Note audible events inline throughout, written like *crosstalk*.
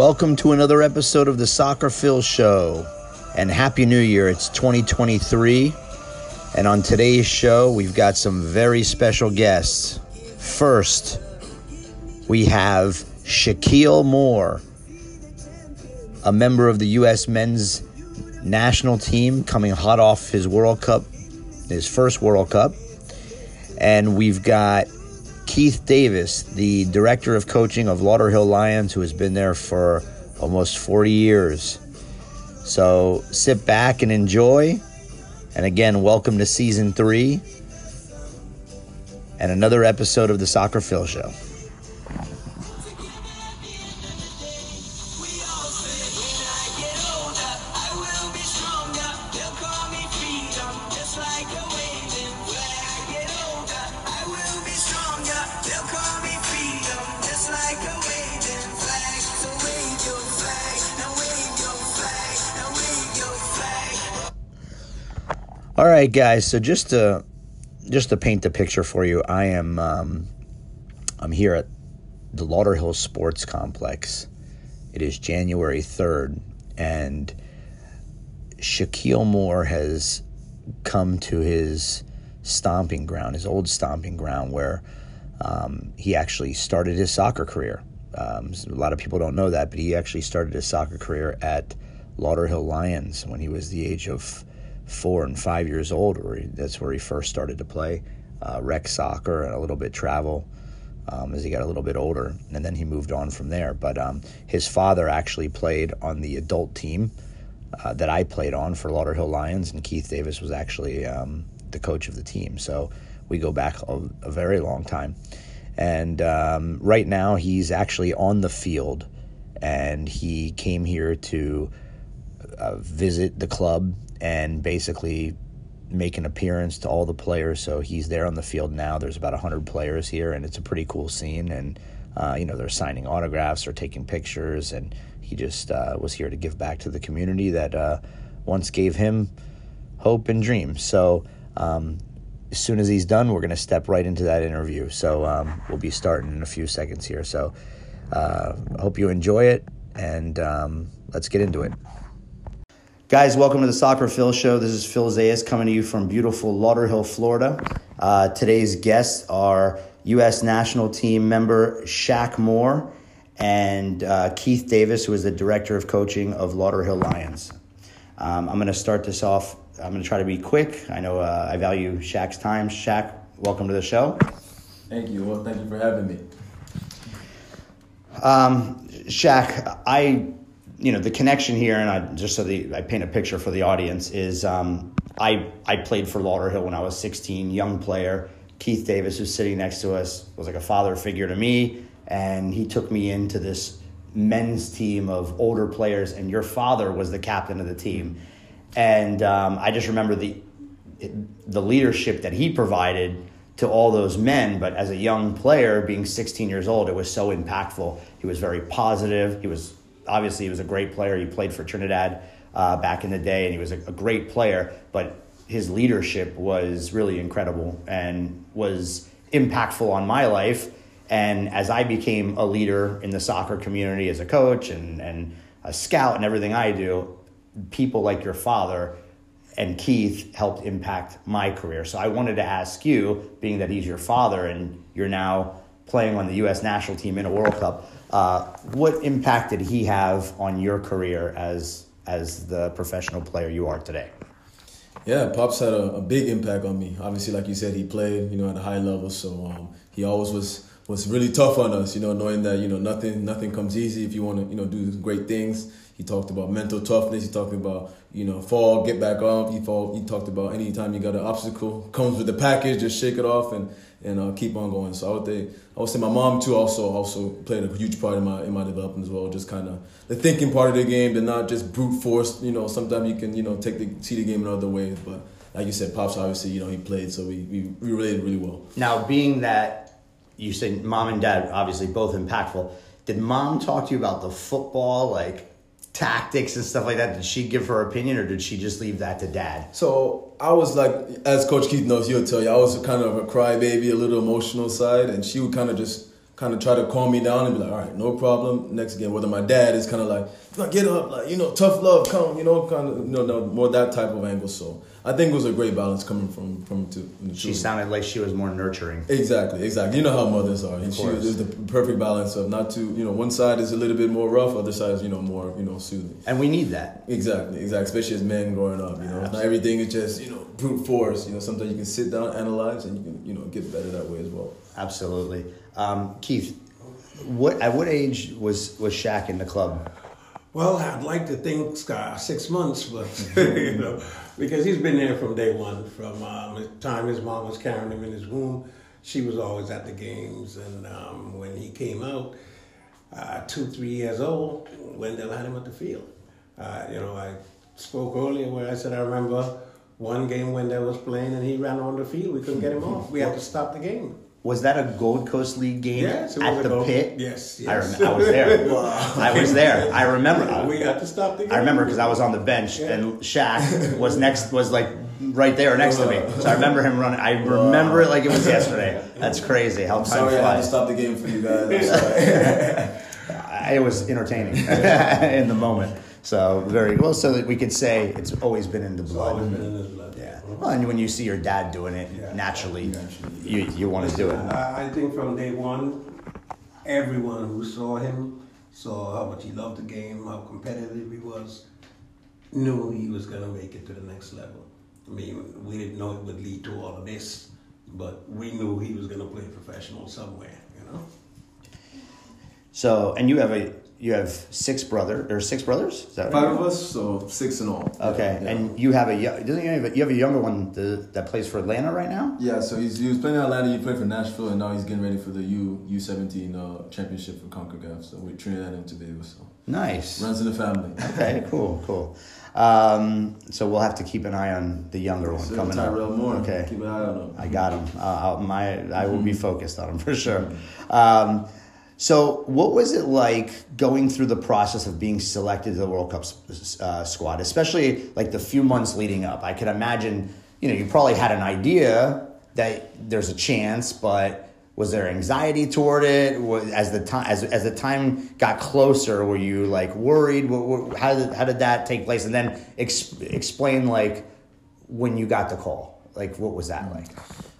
Welcome to another episode of the Soccer Phil Show. And Happy New Year. It's 2023. And on today's show, we've got some very special guests. First, we have Shaquille Moore, a member of the U.S. men's national team coming hot off his World Cup, his first World Cup. And we've got Keith Davis, the director of coaching of Lauderhill Lions, who has been there for almost 40 years. So sit back and enjoy. And again, welcome to season three and another episode of the Soccer Phil Show. Right, guys. So just to just to paint the picture for you, I am um, I'm here at the Lauderhill Sports Complex. It is January third, and Shaquille Moore has come to his stomping ground, his old stomping ground, where um, he actually started his soccer career. Um, a lot of people don't know that, but he actually started his soccer career at Lauderhill Lions when he was the age of four and five years old. Where he, that's where he first started to play uh, rec soccer and a little bit travel um, as he got a little bit older, and then he moved on from there. But um, his father actually played on the adult team uh, that I played on for Lauderhill Lions, and Keith Davis was actually um, the coach of the team. So we go back a, a very long time. And um, right now, he's actually on the field, and he came here to uh, visit the club and basically make an appearance to all the players. So he's there on the field now. There's about 100 players here, and it's a pretty cool scene. And, uh, you know, they're signing autographs or taking pictures. And he just uh, was here to give back to the community that uh, once gave him hope and dreams. So um, as soon as he's done, we're going to step right into that interview. So um, we'll be starting in a few seconds here. So uh, I hope you enjoy it, and um, let's get into it. Guys, welcome to the Soccer Phil Show. This is Phil Zayas coming to you from beautiful Lauderhill, Florida. Uh, today's guests are U.S. national team member Shaq Moore and uh, Keith Davis, who is the director of coaching of Lauderhill Lions. Um, I'm going to start this off. I'm going to try to be quick. I know uh, I value Shaq's time. Shaq, welcome to the show. Thank you. Well, thank you for having me. Um, Shaq, I you know the connection here, and I just so the I paint a picture for the audience is um, I I played for Lauderhill when I was 16, young player. Keith Davis, who's sitting next to us, was like a father figure to me, and he took me into this men's team of older players, and your father was the captain of the team, and um, I just remember the the leadership that he provided to all those men. But as a young player, being 16 years old, it was so impactful. He was very positive. He was obviously he was a great player. He played for Trinidad uh, back in the day, and he was a, a, great player. But his leadership was really incredible and was impactful on my life. And as I became a leader in the soccer community as a coach and, and a scout and everything I do, people like your father and Keith helped impact my career. So I wanted to ask you, being that he's your father and you're now playing on the U.S. national team in a World Cup, uh, what impact did he have on your career as as the professional player you are today? Yeah, Pops had a, a, big impact on me. Obviously, like you said, he played, you know, at a high level, so um, he always was was really tough on us. You know, knowing that you know nothing nothing comes easy if you want to you know do great things. He talked about mental toughness. He talked about you know fall, get back up. He fall. He talked about anytime you got an obstacle comes with the package, just shake it off and and uh, keep on going. So I would say I would say my mom too also also played a huge part in my in my development as well. Just kind of the thinking part of the game, the not just brute force. You know, sometimes you can you know take the see the game in other ways, but like you said, pops obviously you know he played, so we we, we related really well. Now, being that you said mom and dad obviously both impactful, did mom talk to you about the football like? Tactics and stuff like that did she give her opinion or did she just leave that to dad so i was like as coach keith knows he'll tell you i was kind of a crybaby a little emotional side and she would kind of just kind of try to calm me down and be like, all right, no problem. Next game, whether my dad is kind of like, get up, like you know, tough love, come, you know, kind of, you know, no, more that type of angle. So I think it was a great balance coming from from two. She sounded like she was more nurturing. Exactly, exactly. You know how mothers are. And she was the perfect balance of not too, you know, one side is a little bit more rough, other side is you know more, you know, soothing. And we need that. Exactly, exactly. Especially as men growing up, you know, Absolutely. not everything is just you know brute force. You know, sometimes you can sit down, analyze, and you can you know get better that way as well. Absolutely, um, Keith. What at what age was was Shaq in the club? Well, I'd like to think uh, six months, but *laughs* you know, because he's been there from day one. From um, the time his mom was carrying him in his womb, she was always at the games, and um, when he came out, uh, two, three years old, Wendell had him at the field. Uh, you know, I spoke earlier where I said I remember one game Wendell was playing and he ran on the field. We couldn't get him off. We had to stop the game. Was that a Gold Coast League game yes, at the pit? Yes, yes. I, rem- I was there. *laughs* I was there. I remember. *laughs* We had to stop the game. I remember because I was on the bench yeah. and Shaq was next, was like right there next to me. *laughs* So I remember him running. I remember it like it was yesterday. That's crazy how time sorry flies. I had to stop the game for you guys. it was entertaining in the moment. So very well, so that we could say it's always been in the blood. Well, and when you see your dad doing it, yeah. naturally, you you want to do it. I think from day one, everyone who saw him saw how much he loved the game, how competitive he was, knew he was going to make it to the next level. I mean, we didn't know it would lead to all of this, but we knew he was going to play professional somewhere. You know. So, and you have a you have six brother or six brothers. Is that right? Five of us, so six in all. Okay, yeah. and you have a doesn't you have a, you have a younger one that plays for Atlanta right now? Yeah, so he's he was playing in Atlanta. He played for Nashville, and now he's getting ready for the U U seventeen uh, championship for Concacaf. So with Trinidad and Tobago. So nice. Runs in the family. okay, cool, cool. Um, so we'll have to keep an eye on the younger one so coming Tyrell up. Moore. Okay, keep an eye on him. I got him. Uh, my I will be focused on him for sure. Um, so, what was it like going through the process of being selected to the World Cup uh, squad, especially like the few months leading up? I could imagine, you know, you probably had an idea that there's a chance, but was there anxiety toward it? As the time as as the time got closer, were you like worried? How did how did that take place? And then ex- explain like when you got the call, like what was that like?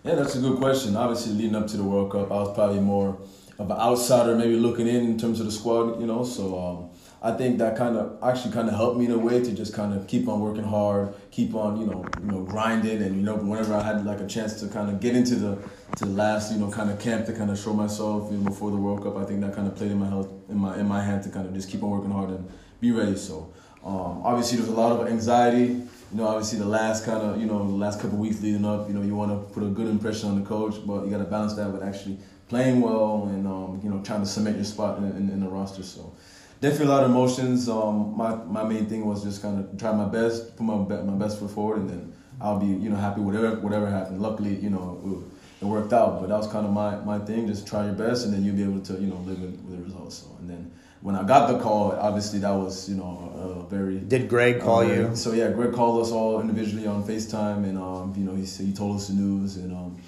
Yeah, that's a good question. Obviously, leading up to the World Cup, I was probably more of an outsider maybe looking in in terms of the squad, you know. So um, I think that kind of actually kind of helped me in a way to just kind of keep on working hard, keep on you know you know grinding, and you know whenever I had like a chance to kind of get into the to the last you know kind of camp to kind of show myself you know, before the World Cup, I think that kind of played in my health in my in my hand to kind of just keep on working hard and be ready. So um, obviously there's a lot of anxiety. You know, obviously the last kind of you know the last couple weeks leading up, you know, you want to put a good impression on the coach, but you got to balance that with actually playing well and um, you know trying to cement your spot in, in, in, the roster. So definitely a lot of emotions. Um, my my main thing was just kind of try my best, put my my best foot forward, and then I'll be you know happy whatever whatever happens. Luckily, you know it, it worked out, but that was kind of my, my thing. Just try your best, and then you'll be able to you know live with, with the results. So and then when I got the call, obviously that was you know very. Did Gregg call uh, you? So yeah, Gregg called us all individually on Facetime, and um, you know he he told us the news, and um,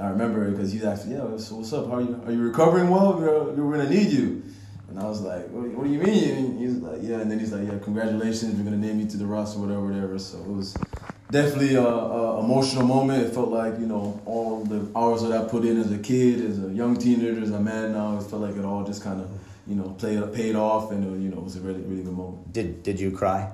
I remember because he asked, "Yeah, so what's up? How are you? Are you recovering well? We're, we're gonna need you." And I was like, "What, what do you mean?" And he's like, "Yeah." And then he's like, "Yeah, congratulations. We're gonna name you to the roster, whatever, whatever." So it was definitely a, a, emotional moment. It felt like you know all the hours that I put in as a kid, as a young teenager, as a man now. It felt like it all just kind of you know played paid off, and it, you know it was a really really good moment. Did Did you cry?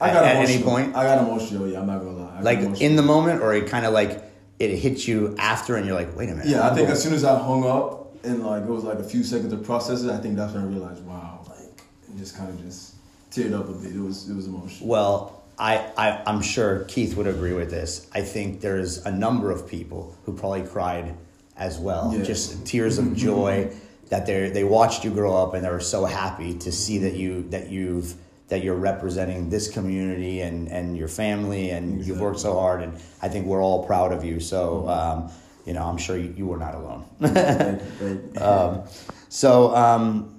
I got at, at any point. I got emotional. Yeah, I'm not gonna lie. like in the moment, or it kind of like it hits you after and you're like, wait a minute. Yeah, I think as soon as I hung up and like it was like a few seconds of process it, I think that's when I realized, wow, like it just kind of just teared up a bit. It was it was emotional. Well, I, I I'm sure Keith would agree with this. I think there's a number of people who probably cried as well, yeah. just tears of mm-hmm. joy that they they watched you grow up and they were so happy to see that you that you've that you're representing this community and, and your family and exactly. you've worked so hard and I think we're all proud of you. So, mm-hmm. um, you know, I'm sure you, you were not alone. *laughs* *laughs* um, so, um,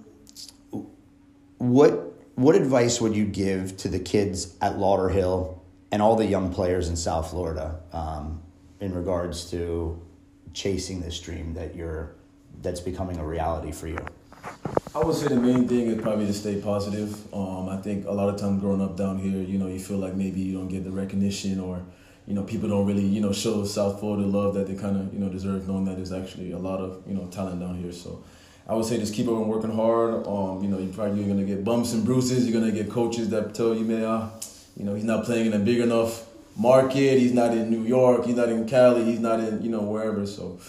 what what advice would you give to the kids at Lauderhill and all the young players in South Florida um, in regards to chasing this dream that you're that's becoming a reality for you? I would say the main thing is probably to stay positive. Um, I think a lot of times growing up down here, you know, you feel like maybe you don't get the recognition or, you know, people don't really, you know, show South Florida love that they kind of, you know, deserve, knowing that there's actually a lot of, you know, talent down here. So I would say just keep on working hard. Um, you know, you're probably going to get bumps and bruises. You're going to get coaches that tell you, man, uh, you know, he's not playing in a big enough market. He's not in New York. He's not in Cali. He's not in, you know, wherever. So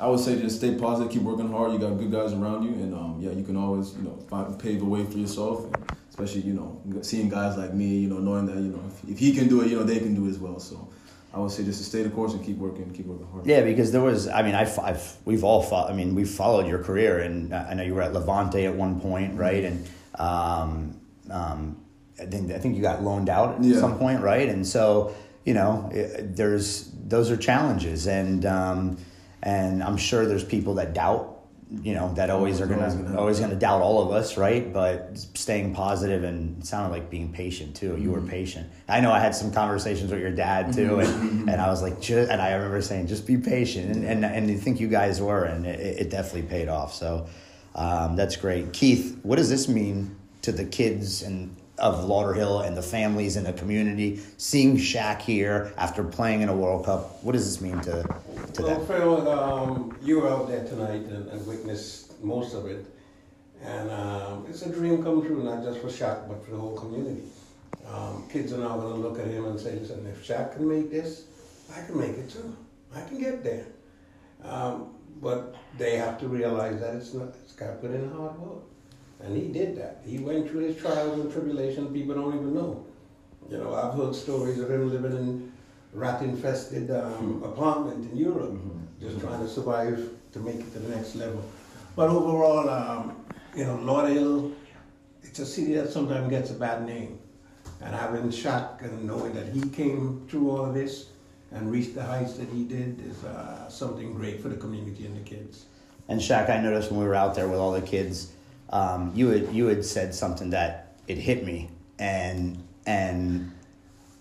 I would say just stay positive, keep working hard. You got good guys around you, and um, yeah, you can always you know find, pave the way for yourself. And especially you know seeing guys like me, you know, knowing that you know if, if he can do it, you know they can do it as well. So. I would say just to stay the course and keep working, keep working hard. Yeah, because there was, I mean, I've, I've we've all, fought, I mean, we've followed your career, and I know you were at Levante at one point, right? And um, um, I think I think you got loaned out at Yeah. some point, right? And so, you know, it, there's those are challenges, and um, and I'm sure there's people that doubt, you know, that always are gonna gonna always gonna doubt all of us, right? But staying positive and it sounded like being patient too. You were mm-hmm. patient. I know I had some conversations with your dad too, mm-hmm. and, mm-hmm. and I was like, just, and I remember saying, just be patient, and and, and I think you guys were, and it, it definitely paid off. So um, that's great, Keith. What does this mean to the kids and of Lauderhill and the families and the community seeing Shaq here after playing in a World Cup? What does this mean to to Well, them? Phil, um, you were out there tonight and, and witnessed most of it. And um, it's a dream come true, not just for Shaq, but for the whole community. Um, kids are now going to look at him and say, listen, if Shaq can make this, I can make it too. I can get there. Um, but they have to realize that it's not, it's got to put in hard work. And he did that. He went through his trials and tribulations people don't even know. You know, I've heard stories of him living in rat-infested um, apartment in Europe, just trying to survive to make it to the next level. But overall, um, you know, Lauderhill, it's a city that sometimes gets a bad name. And having Shaq and knowing that he came through all of this and reached the heights that he did is uh, something great for the community and the kids. And Shaq, I noticed when we were out there with all the kids, um, you had you had said something that it hit me, and and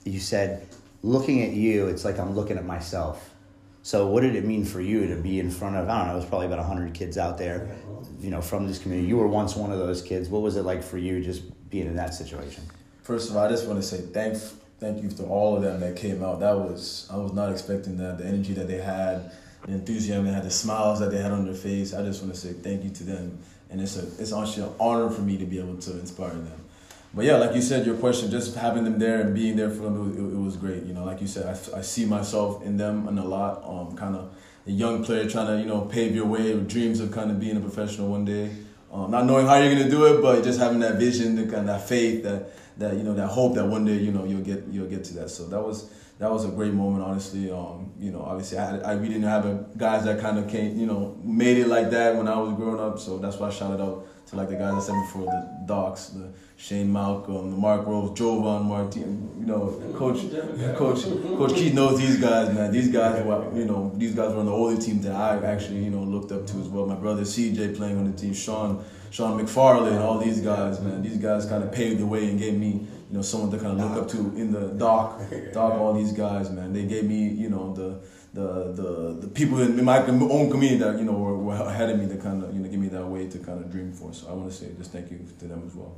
you said, looking at you, it's like I'm looking at myself. So what did it mean for you to be in front of I don't know, it was probably about hundred kids out there, you know, from this community. You were once one of those kids. What was it like for you just being in that situation? First of all, I just want to say thank thank you to all of them that came out. That was I was not expecting that. The energy that they had, the enthusiasm they had, the smiles that they had on their face. I just want to say thank you to them, and it's a it's actually an honor for me to be able to inspire them. But yeah, like you said, your question, just having them there and being there for them, it, it, was great. You know, like you said, I, I see myself in them and a lot. Um, kind of a young player trying to you know pave your way, dreams of kind of being a professional one day. Um, not knowing how you're gonna do it, but just having that vision, the kind of that faith, that that you know that hope that one day you know you'll get you'll get to that. So that was that was a great moment, honestly. Um, you know, obviously I, I we didn't have a, guys that kind of came, you know, made it like that when I was growing up. So that's why I shouted out to like the guys I said before, the Docs, the Shane Malcolm, the Mark Rose, Jovan Martin. You know, Coach Coach Coach Keith knows these guys, man. These guys, were, you know, these guys were on the older team that I actually you know looked up to as well. My brother CJ playing on the team, Sean. Sean McFarlane, all these guys, man. These guys kind of paved the way and gave me, you know, someone to kind of look up to in the doc, *laughs* doc. All these guys, man. They gave me, you know, the the the, the people in my own community that you know were, were ahead of me to kind of you know give me that way to kind of dream for. So I want to say just thank you to them as well.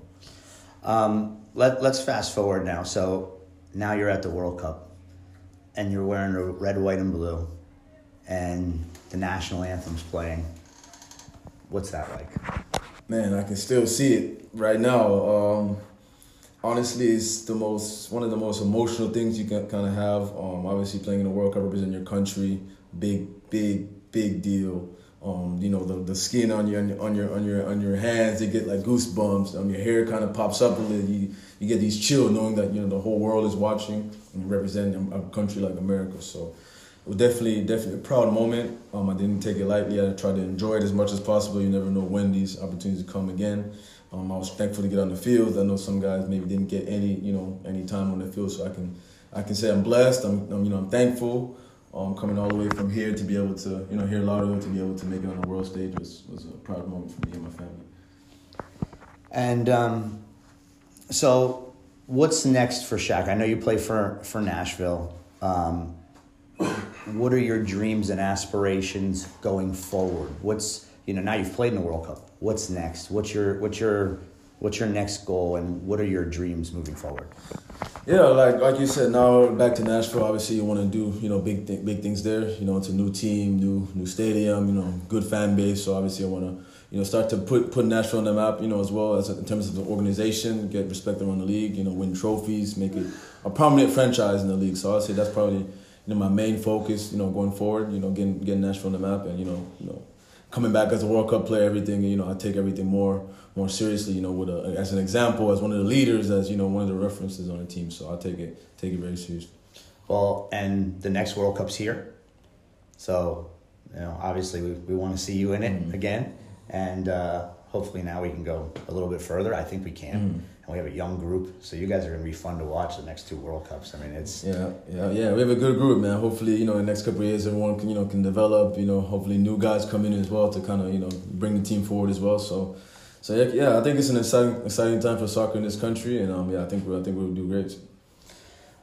Um, let, let's fast forward now. So now you're at the World Cup and you're wearing the red, white, and blue, and the national anthem's playing. What's that like? Man, I can still see it right now. Um, honestly, it's the most one of the most emotional things you can kind of have. Um, obviously, playing in the World Cup, representing your country, big, big, big deal. Um, you know, the, the skin on your on your on your on your hands, they get like goosebumps. Um, your hair kind of pops up a little. You you get these chills knowing that you know the whole world is watching and representing a country like America. So was definitely definitely a proud moment. Um, I didn't take it lightly. I tried to enjoy it as much as possible. You never know when these opportunities come again. Um, I was thankful to get on the field. I know some guys maybe didn't get any you know any time on the field, so I can I can say I'm blessed. I'm, I'm you know I'm thankful. Um, coming all the way from here to be able to you know hear Lauderhill to be able to make it on the world stage was was a proud moment for me and my family. And um, so, what's next for Shaq? I know you play for for Nashville. Um, what are your dreams and aspirations going forward? What's you know, now you've played in the World Cup. What's next? What's your what's your what's your next goal, and what are your dreams moving forward? Yeah, like like you said, now back to Nashville. Obviously, you want to do you know big th- big things there. You know, it's a new team, new new stadium. You know, good fan base. So obviously, I want to you know start to put put Nashville on the map. You know, as well as in terms of the organization, get respect around the league. You know, win trophies, make it a prominent franchise in the league. So I'd say that's probably you know my main focus. You know, going forward. You know, getting getting Nashville on the map, and you know you know coming back as a World Cup player, everything. You know, I take everything more more seriously. You know, with a, as an example, as one of the leaders, as you know, one of the references on the team. So I take it take it very seriously. Well, and the next World Cup's here, so you know, obviously we we want to see you in it mm-hmm. again, and uh, hopefully now we can go a little bit further. I think we can. Mm-hmm we have a young group, so you guys are gonna be fun to watch the next two World Cups. I mean, it's yeah, yeah, yeah. We have a good group, man. Hopefully, you know, the next couple years, everyone can you know can develop. You know, hopefully new guys come in as well to kind of you know bring the team forward as well. So, so yeah, yeah, I think it's an exciting exciting time for soccer in this country, and um, yeah, I think we I think we'll do great.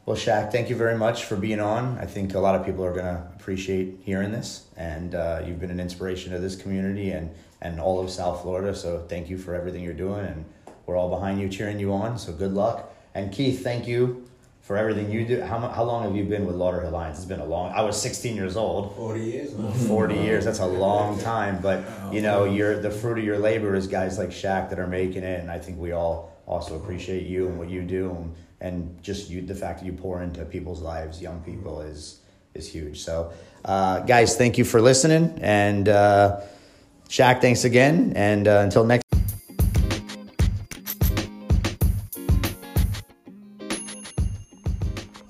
Well, Shaq, thank you very much for being on. I think a lot of people are gonna appreciate hearing this, and uh, you've been an inspiration to this community and and all of South Florida. So thank you for everything you're doing and we're all behind you, cheering you on. So good luck. And Keith, thank you for everything you do. How, how long have you been with Lauderhill Lions? It's been a long. I was 16 years old. 40 years. *laughs* 40 years. That's a long time. But you know, you're the fruit of your labor is guys like Shaq that are making it, and I think we all also appreciate you and what you do, and, and just you the fact that you pour into people's lives, young people, is is huge. So, uh, guys, thank you for listening, and uh, Shaq, thanks again, and uh, until next.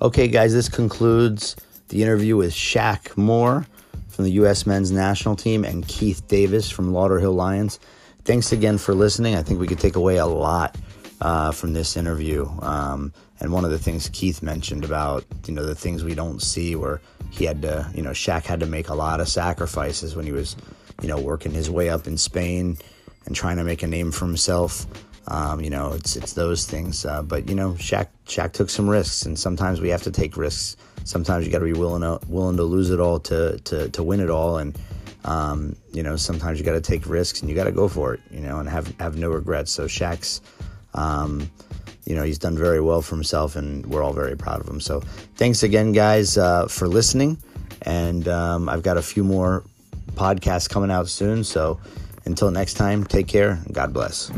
Okay, guys, this concludes the interview with Shaq Moore from the U.S. men's national team and Keith Davis from Lauderhill Lions. Thanks again for listening. I think we could take away a lot uh, from this interview. Um, and one of the things Keith mentioned about, you know, the things we don't see where he had to, you know, Shaq had to make a lot of sacrifices when he was, you know, working his way up in Spain and trying to make a name for himself. Um, you know, it's it's those things. Uh, but you know, Shaq Shaq took some risks, and sometimes we have to take risks. Sometimes you got to be willing to willing to lose it all to to to win it all, and um, you know, sometimes you got to take risks and you got to go for it. You know, and have have no regrets. So Shaq's. Um, you know, he's done very well for himself, and we're all very proud of him. So, thanks again, guys, uh, for listening. And um, I've got a few more podcasts coming out soon. So, until next time, take care. and God bless.